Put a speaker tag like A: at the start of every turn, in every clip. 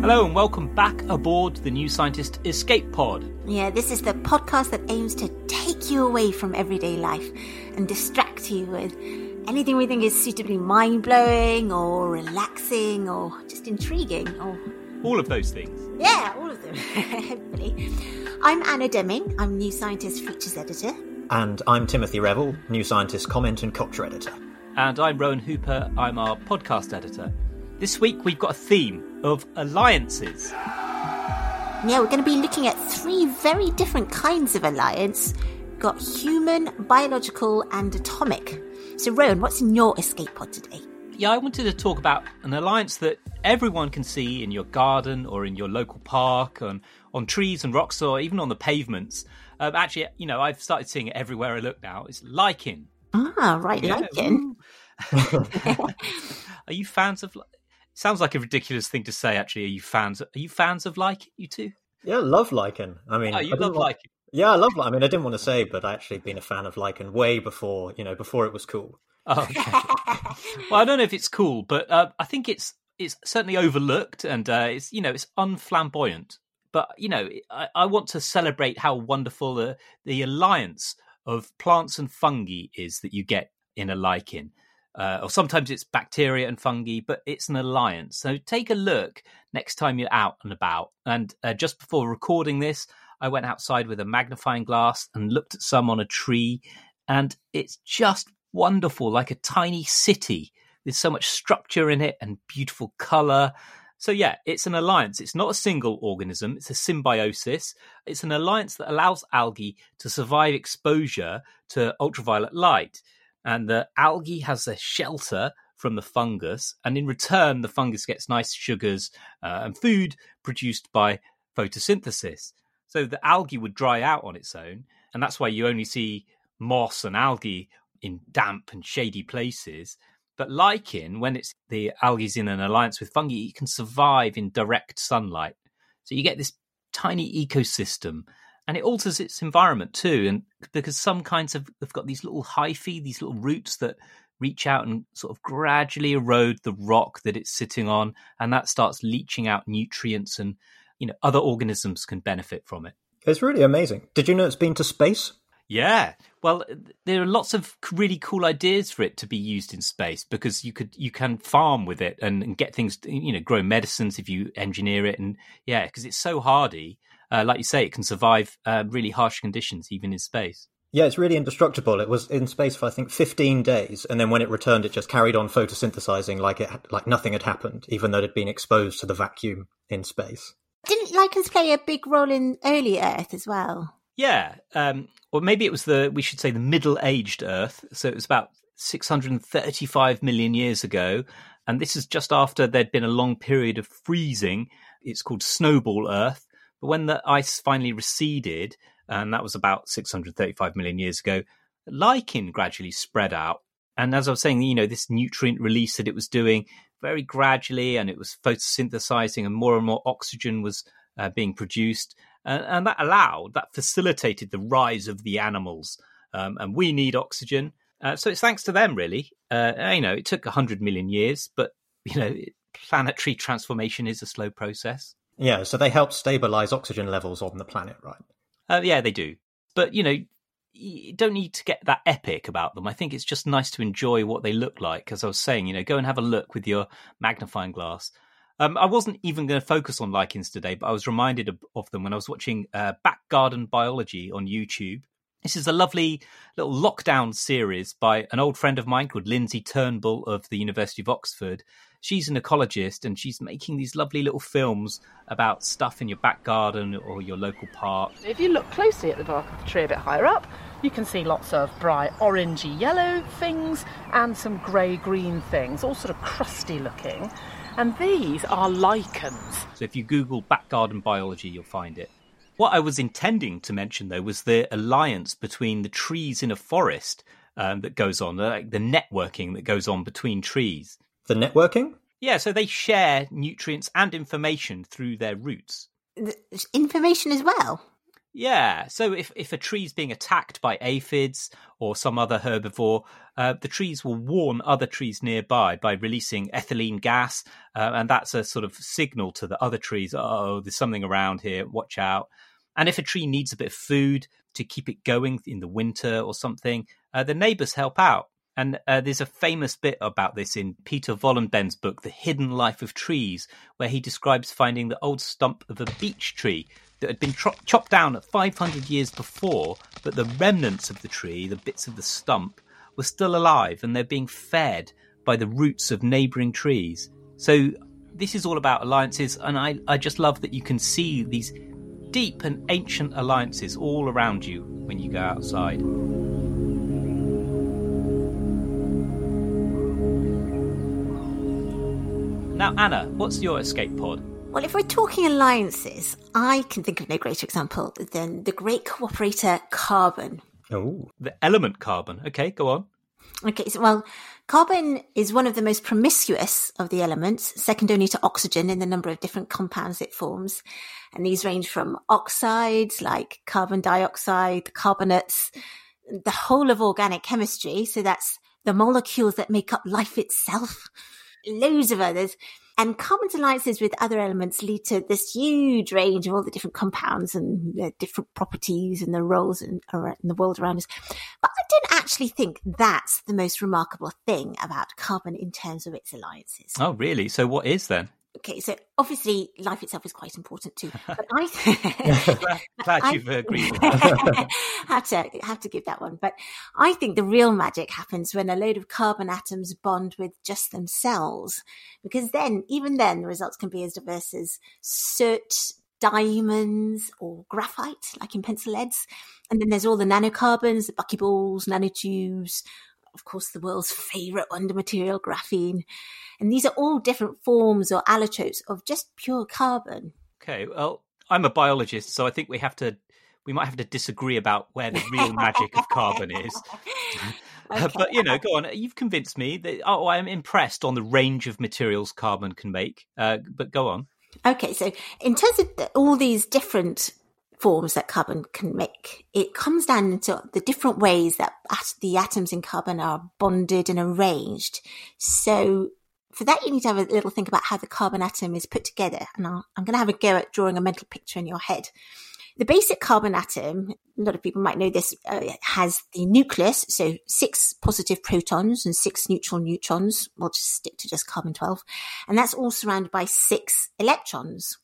A: Hello and welcome back aboard the New Scientist Escape Pod.
B: Yeah, this is the podcast that aims to take you away from everyday life and distract you with anything we think is suitably mind blowing or relaxing or just intriguing or.
A: All of those things.
B: Yeah, all of them, hopefully. I'm Anna Demming, I'm New Scientist Features Editor.
C: And I'm Timothy Revell, New Scientist Comment and Culture Editor.
A: And I'm Rowan Hooper, I'm our podcast editor. This week we've got a theme of alliances.
B: Yeah, we're going to be looking at three very different kinds of alliance. We've got human, biological, and atomic. So, Rowan, what's in your escape pod today?
A: Yeah, I wanted to talk about an alliance that everyone can see in your garden or in your local park, on, on trees and rocks, or even on the pavements. Um, actually, you know, I've started seeing it everywhere I look now. It's lichen.
B: Ah, right,
A: Yeah,
B: lichen.
A: Are you fans of? Sounds like a ridiculous thing to say. Actually, are you fans? Are you fans of lichen? You two?
C: Yeah, love lichen. I mean,
A: Oh,
C: I
A: you
C: didn't
A: love
C: want-
A: lichen.
C: Yeah, I love. I mean, I didn't want to say, but I actually been a fan of lichen way before. You know, before it was cool.
A: Oh, okay. well, I don't know if it's cool, but uh, I think it's it's certainly overlooked, and uh, it's you know it's unflamboyant. But you know, I, I want to celebrate how wonderful the the alliance of plants and fungi is that you get in a lichen. Uh, or sometimes it's bacteria and fungi, but it's an alliance. So take a look next time you're out and about. And uh, just before recording this, I went outside with a magnifying glass and looked at some on a tree, and it's just wonderful, like a tiny city with so much structure in it and beautiful color. So, yeah, it's an alliance. It's not a single organism, it's a symbiosis. It's an alliance that allows algae to survive exposure to ultraviolet light. And the algae has a shelter from the fungus, and in return, the fungus gets nice sugars uh, and food produced by photosynthesis. So the algae would dry out on its own, and that's why you only see moss and algae in damp and shady places. But lichen, when it's the algae's in an alliance with fungi, it can survive in direct sunlight. So you get this tiny ecosystem, and it alters its environment too. And because some kinds of have got these little hyphae, these little roots that reach out and sort of gradually erode the rock that it's sitting on, and that starts leaching out nutrients, and you know other organisms can benefit from it.
C: It's really amazing. Did you know it's been to space?
A: Yeah. Well, there are lots of really cool ideas for it to be used in space because you could you can farm with it and, and get things you know grow medicines if you engineer it and yeah because it's so hardy. Uh, like you say, it can survive uh, really harsh conditions even in space.
C: Yeah, it's really indestructible. It was in space for I think 15 days, and then when it returned, it just carried on photosynthesizing like it like nothing had happened, even though it had been exposed to the vacuum in space.
B: Didn't lichens play a big role in early Earth as well?
A: Yeah, um, or maybe it was the we should say the middle-aged Earth. So it was about 635 million years ago, and this is just after there'd been a long period of freezing. It's called snowball Earth. But when the ice finally receded, and that was about 635 million years ago, lichen gradually spread out. And as I was saying, you know, this nutrient release that it was doing very gradually, and it was photosynthesizing, and more and more oxygen was uh, being produced and, and that allowed that facilitated the rise of the animals. Um, and we need oxygen. Uh, so it's thanks to them really. Uh, you know it took 100 million years but you know planetary transformation is a slow process
C: Yeah, so they help stabilize oxygen levels on the planet, right?
A: uh, yeah they do but you know you don't need to get that epic about them i think it's just nice to enjoy what they look like as i was saying you know go and have a look with your magnifying glass um, I wasn't even going to focus on lichens today, but I was reminded of, of them when I was watching uh, Back Garden Biology on YouTube. This is a lovely little lockdown series by an old friend of mine called Lindsay Turnbull of the University of Oxford. She's an ecologist and she's making these lovely little films about stuff in your back garden or your local park.
D: If you look closely at the bark of the tree a bit higher up, You can see lots of bright orangey yellow things and some grey green things, all sort of crusty looking. And these are lichens.
A: So if you Google back garden biology, you'll find it. What I was intending to mention, though, was the alliance between the trees in a forest um, that goes on, like the networking that goes on between trees.
C: The networking?
A: Yeah, so they share nutrients and information through their roots.
B: Information as well.
A: Yeah, so if, if a tree's being attacked by aphids or some other herbivore, uh, the trees will warn other trees nearby by releasing ethylene gas, uh, and that's a sort of signal to the other trees. Oh, there's something around here. Watch out! And if a tree needs a bit of food to keep it going in the winter or something, uh, the neighbors help out. And uh, there's a famous bit about this in Peter Wohlleben's book, The Hidden Life of Trees, where he describes finding the old stump of a beech tree that had been tro- chopped down at 500 years before, but the remnants of the tree, the bits of the stump, were still alive and they're being fed by the roots of neighbouring trees. So this is all about alliances, and I, I just love that you can see these deep and ancient alliances all around you when you go outside. Now, Anna, what's your escape pod?
B: Well, if we're talking alliances, I can think of no greater example than the great cooperator carbon.
C: Oh.
A: The element carbon. Okay, go on.
B: Okay, so well, carbon is one of the most promiscuous of the elements, second only to oxygen in the number of different compounds it forms. And these range from oxides like carbon dioxide, carbonates, the whole of organic chemistry. So that's the molecules that make up life itself, loads of others. And carbon's alliances with other elements lead to this huge range of all the different compounds and the different properties and the roles in, in the world around us. But I don't actually think that's the most remarkable thing about carbon in terms of its alliances.
A: Oh, really? So what is then?
B: Okay, so obviously life itself is quite important too. But I
A: glad, glad you've agreed.
B: have to have to give that one. But I think the real magic happens when a load of carbon atoms bond with just themselves, because then, even then, the results can be as diverse as soot, diamonds, or graphite, like in pencil leads. And then there's all the nanocarbons, the buckyballs, nanotubes, of course, the world's favorite wonder material, graphene. And these are all different forms or allotropes of just pure carbon.
A: Okay, well, I'm a biologist, so I think we have to we might have to disagree about where the real magic of carbon is. Okay. but you know, go on. You've convinced me that. Oh, I'm impressed on the range of materials carbon can make. Uh, but go on.
B: Okay, so in terms of all these different forms that carbon can make, it comes down into the different ways that the atoms in carbon are bonded and arranged. So for that, you need to have a little think about how the carbon atom is put together. And i am going to have a go at drawing a mental picture in your head. The basic carbon atom, a lot of people might know this, uh, has the nucleus, so six positive protons and six neutral neutrons. We'll just stick to just carbon 12. And that's all surrounded by six electrons.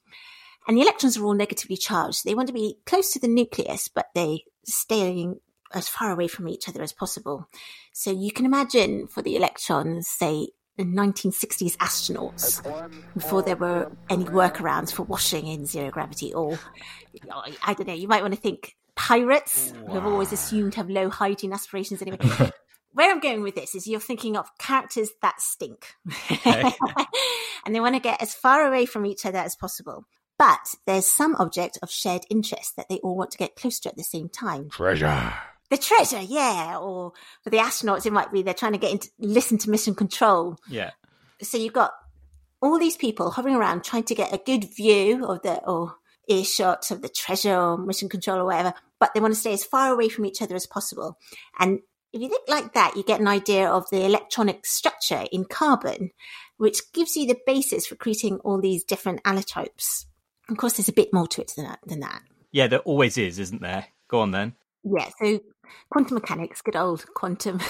B: And the electrons are all negatively charged. They want to be close to the nucleus, but they staying as far away from each other as possible. So you can imagine for the electrons, say, the 1960s astronauts before there were any workarounds for washing in zero gravity or I don't know, you might want to think pirates wow. who have always assumed have low hygiene aspirations anyway. Where I'm going with this is you're thinking of characters that stink. Okay. and they want to get as far away from each other as possible. But there's some object of shared interest that they all want to get close to at the same time.
E: Treasure
B: the treasure, yeah. Or for the astronauts, it might be they're trying to get into listen to mission control.
A: Yeah.
B: So you've got all these people hovering around trying to get a good view of the or earshot of the treasure or mission control or whatever, but they want to stay as far away from each other as possible. And if you think like that, you get an idea of the electronic structure in carbon, which gives you the basis for creating all these different allotropes. Of course, there's a bit more to it than that. Than that.
A: Yeah, there always is, isn't there? Go on then.
B: Yeah, so quantum mechanics, good old quantum,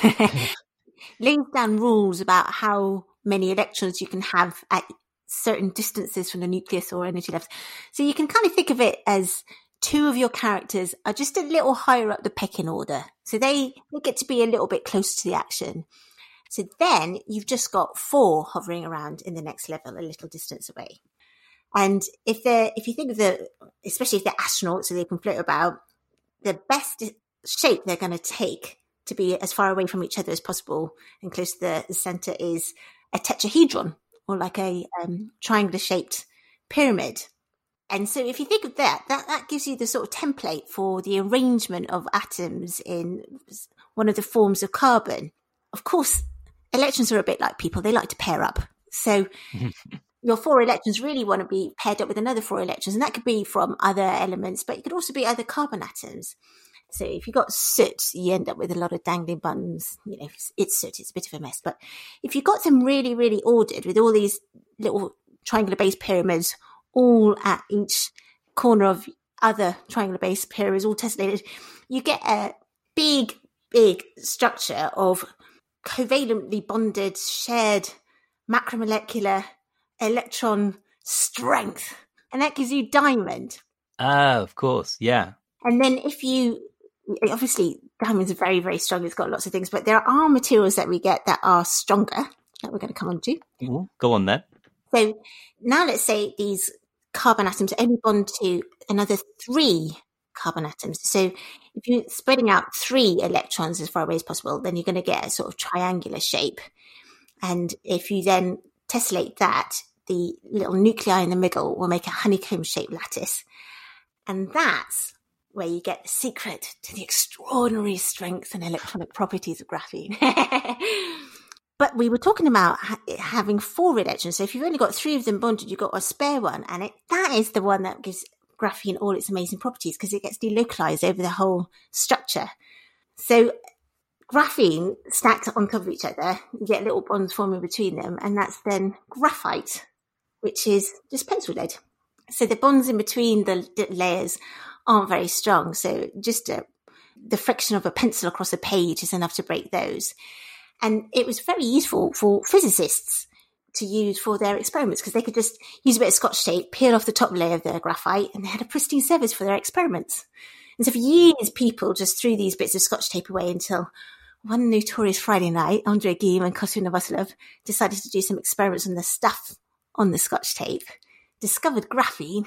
B: lays down rules about how many electrons you can have at certain distances from the nucleus or energy levels. So you can kind of think of it as two of your characters are just a little higher up the pecking order. So they, they get to be a little bit closer to the action. So then you've just got four hovering around in the next level, a little distance away. And if they're, if you think of the, especially if they're astronauts so they can float about, the best shape they're going to take to be as far away from each other as possible and close to the, center is a tetrahedron or like a um, triangular shaped pyramid. And so if you think of that, that, that gives you the sort of template for the arrangement of atoms in one of the forms of carbon. Of course, electrons are a bit like people. They like to pair up. So your four electrons really want to be paired up with another four electrons. And that could be from other elements, but it could also be other carbon atoms. So if you've got soot, you end up with a lot of dangling buttons. You know, it's soot, it's a bit of a mess. But if you've got them really, really ordered with all these little triangular base pyramids all at each corner of other triangular base pyramids, all tessellated, you get a big, big structure of covalently bonded, shared macromolecular electron strength. And that gives you diamond.
A: Ah, of course. Yeah.
B: And then if you obviously diamond's are very very strong it's got lots of things but there are materials that we get that are stronger that we're going to come on to
A: go on then
B: so now let's say these carbon atoms only bond to another three carbon atoms so if you're spreading out three electrons as far away as possible then you're going to get a sort of triangular shape and if you then tessellate that the little nuclei in the middle will make a honeycomb shaped lattice and that's where you get the secret to the extraordinary strength and electronic properties of graphene. but we were talking about ha- having four electrons. So if you've only got three of them bonded, you've got a spare one. And it, that is the one that gives graphene all its amazing properties because it gets delocalized over the whole structure. So graphene stacked on top of each other, you get little bonds forming between them. And that's then graphite, which is just pencil lead. So the bonds in between the layers aren't very strong. So just a, the friction of a pencil across a page is enough to break those. And it was very useful for physicists to use for their experiments because they could just use a bit of scotch tape, peel off the top layer of their graphite, and they had a pristine surface for their experiments. And so for years, people just threw these bits of scotch tape away until one notorious Friday night, Andre Geim and Kostya Novoselov decided to do some experiments on the stuff on the scotch tape, discovered graphene,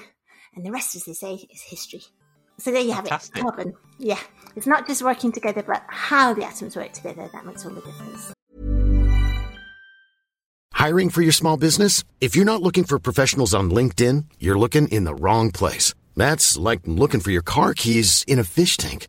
B: and the rest, as they say, is history. So there you Fantastic. have it. Carbon. Yeah. It's not just working together, but how the atoms work together that makes all the difference.
F: Hiring for your small business? If you're not looking for professionals on LinkedIn, you're looking in the wrong place. That's like looking for your car keys in a fish tank.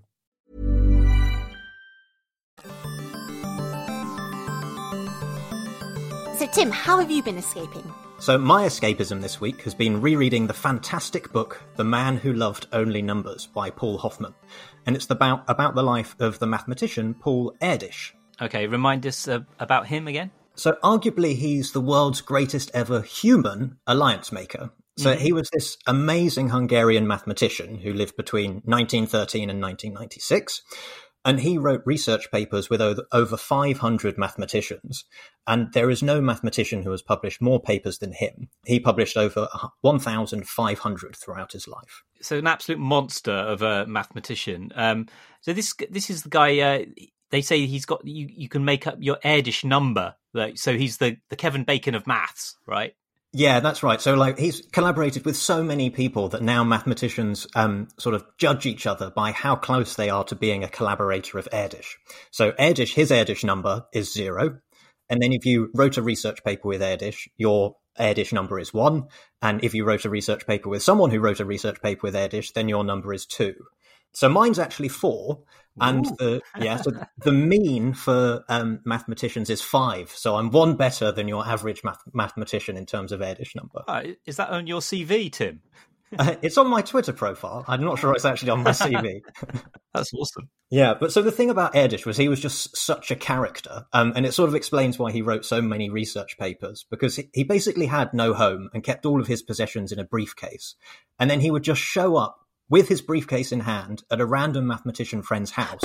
B: So, Tim, how have you been escaping?
C: So, my escapism this week has been rereading the fantastic book The Man Who Loved Only Numbers by Paul Hoffman. And it's about, about the life of the mathematician Paul Erdős.
A: Okay, remind us uh, about him again.
C: So, arguably, he's the world's greatest ever human alliance maker. So, mm-hmm. he was this amazing Hungarian mathematician who lived between 1913 and 1996. And he wrote research papers with over 500 mathematicians. And there is no mathematician who has published more papers than him. He published over 1,500 throughout his life.
A: So, an absolute monster of a mathematician. Um, so, this this is the guy. Uh, they say he's got you. You can make up your Erdős number. Like, so he's the the Kevin Bacon of maths, right?
C: Yeah, that's right. So, like, he's collaborated with so many people that now mathematicians um, sort of judge each other by how close they are to being a collaborator of Erdős. So, Erdős, his Erdős number is zero. And then if you wrote a research paper with Erdős, your Erdős number is one. And if you wrote a research paper with someone who wrote a research paper with Erdős, then your number is two. So mine's actually four, and the yeah, so the mean for um, mathematicians is five. So I'm one better than your average math- mathematician in terms of Erdős number.
A: Uh, is that on your CV, Tim?
C: Uh, it's on my Twitter profile. I'm not sure it's actually on my CV.
A: That's awesome.
C: Yeah, but so the thing about Erdős was he was just such a character, um, and it sort of explains why he wrote so many research papers because he basically had no home and kept all of his possessions in a briefcase, and then he would just show up with his briefcase in hand at a random mathematician friend's house.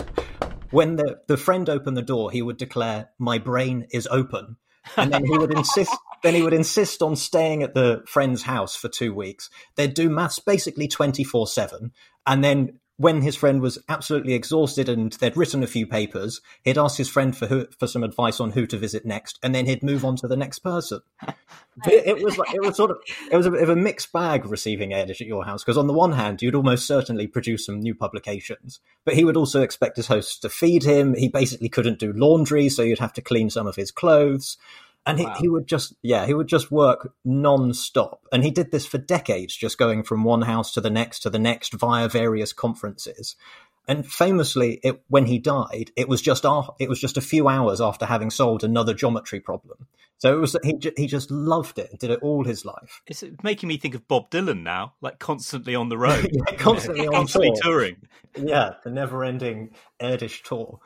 C: When the, the friend opened the door, he would declare, My brain is open. And then he would insist then he would insist on staying at the friend's house for two weeks. They'd do maths basically twenty four seven. And then when his friend was absolutely exhausted and they'd written a few papers, he'd ask his friend for who, for some advice on who to visit next, and then he'd move on to the next person. It, it was like it was sort of it was a bit of a mixed bag receiving Erdős at your house because on the one hand you'd almost certainly produce some new publications, but he would also expect his hosts to feed him. He basically couldn't do laundry, so you'd have to clean some of his clothes and he, wow. he would just yeah he would just work non-stop and he did this for decades just going from one house to the next to the next via various conferences and famously, it, when he died, it was just it was just a few hours after having solved another geometry problem. So it was he he just loved it, and did it all his life.
A: It's making me think of Bob Dylan now, like constantly on the road,
C: yeah, constantly on
A: constantly
C: tour.
A: touring.
C: Yeah, the never-ending Erdős tour.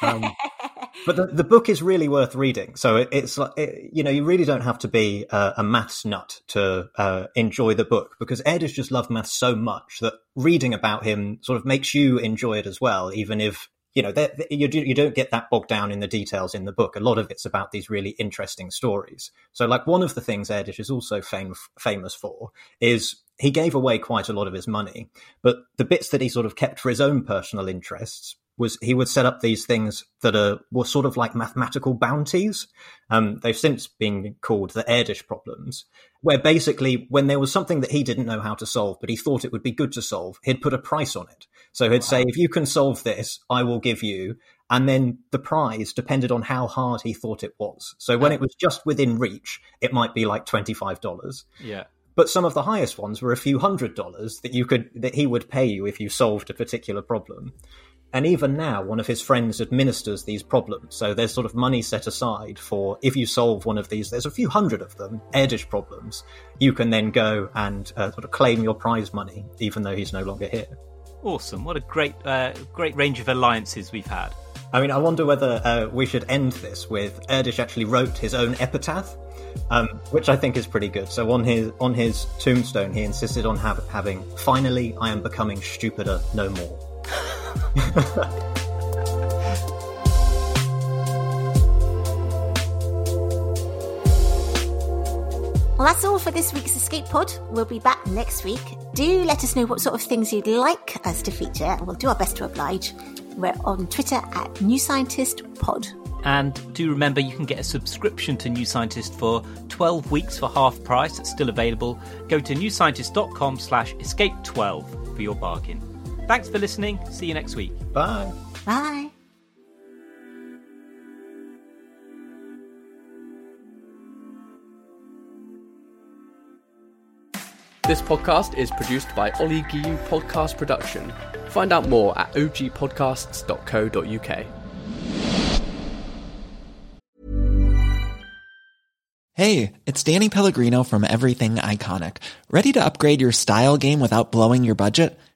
C: Um, but the, the book is really worth reading. So it, it's like it, you know you really don't have to be a maths nut to uh, enjoy the book because Erdős just loved maths so much that reading about him sort of makes you enjoy it as well, even if you know, you, do, you don't get that bogged down in the details in the book. A lot of it's about these really interesting stories. So, like one of the things Erdős is also fam- famous for is he gave away quite a lot of his money, but the bits that he sort of kept for his own personal interests was he would set up these things that are were sort of like mathematical bounties. Um, they've since been called the Erdős problems, where basically when there was something that he didn't know how to solve, but he thought it would be good to solve, he'd put a price on it. So he'd wow. say, if you can solve this, I will give you. And then the prize depended on how hard he thought it was. So when it was just within reach, it might be like $25.
A: Yeah.
C: But some of the highest ones were a few hundred dollars that you could, that he would pay you if you solved a particular problem. And even now, one of his friends administers these problems. So there's sort of money set aside for if you solve one of these, there's a few hundred of them, Erdős problems, you can then go and uh, sort of claim your prize money, even though he's no longer here.
A: Awesome. What a great, uh, great range of alliances we've had.
C: I mean, I wonder whether uh, we should end this with Erdős actually wrote his own epitaph, um, which I think is pretty good. So on his on his tombstone, he insisted on have, having "Finally, I am becoming stupider no more."
B: Well, that's all for this week's Escape Pod. We'll be back next week. Do let us know what sort of things you'd like us to feature, and we'll do our best to oblige. We're on Twitter at New Scientist Pod.
A: And do remember you can get a subscription to New Scientist for 12 weeks for half price. It's still available. Go to newscientist.com slash escape12 for your bargain. Thanks for listening. See you next week.
C: Bye.
B: Bye.
G: This podcast is produced by Ollie Giu Podcast Production. Find out more at ogpodcasts.co.uk.
H: Hey, it's Danny Pellegrino from Everything Iconic. Ready to upgrade your style game without blowing your budget?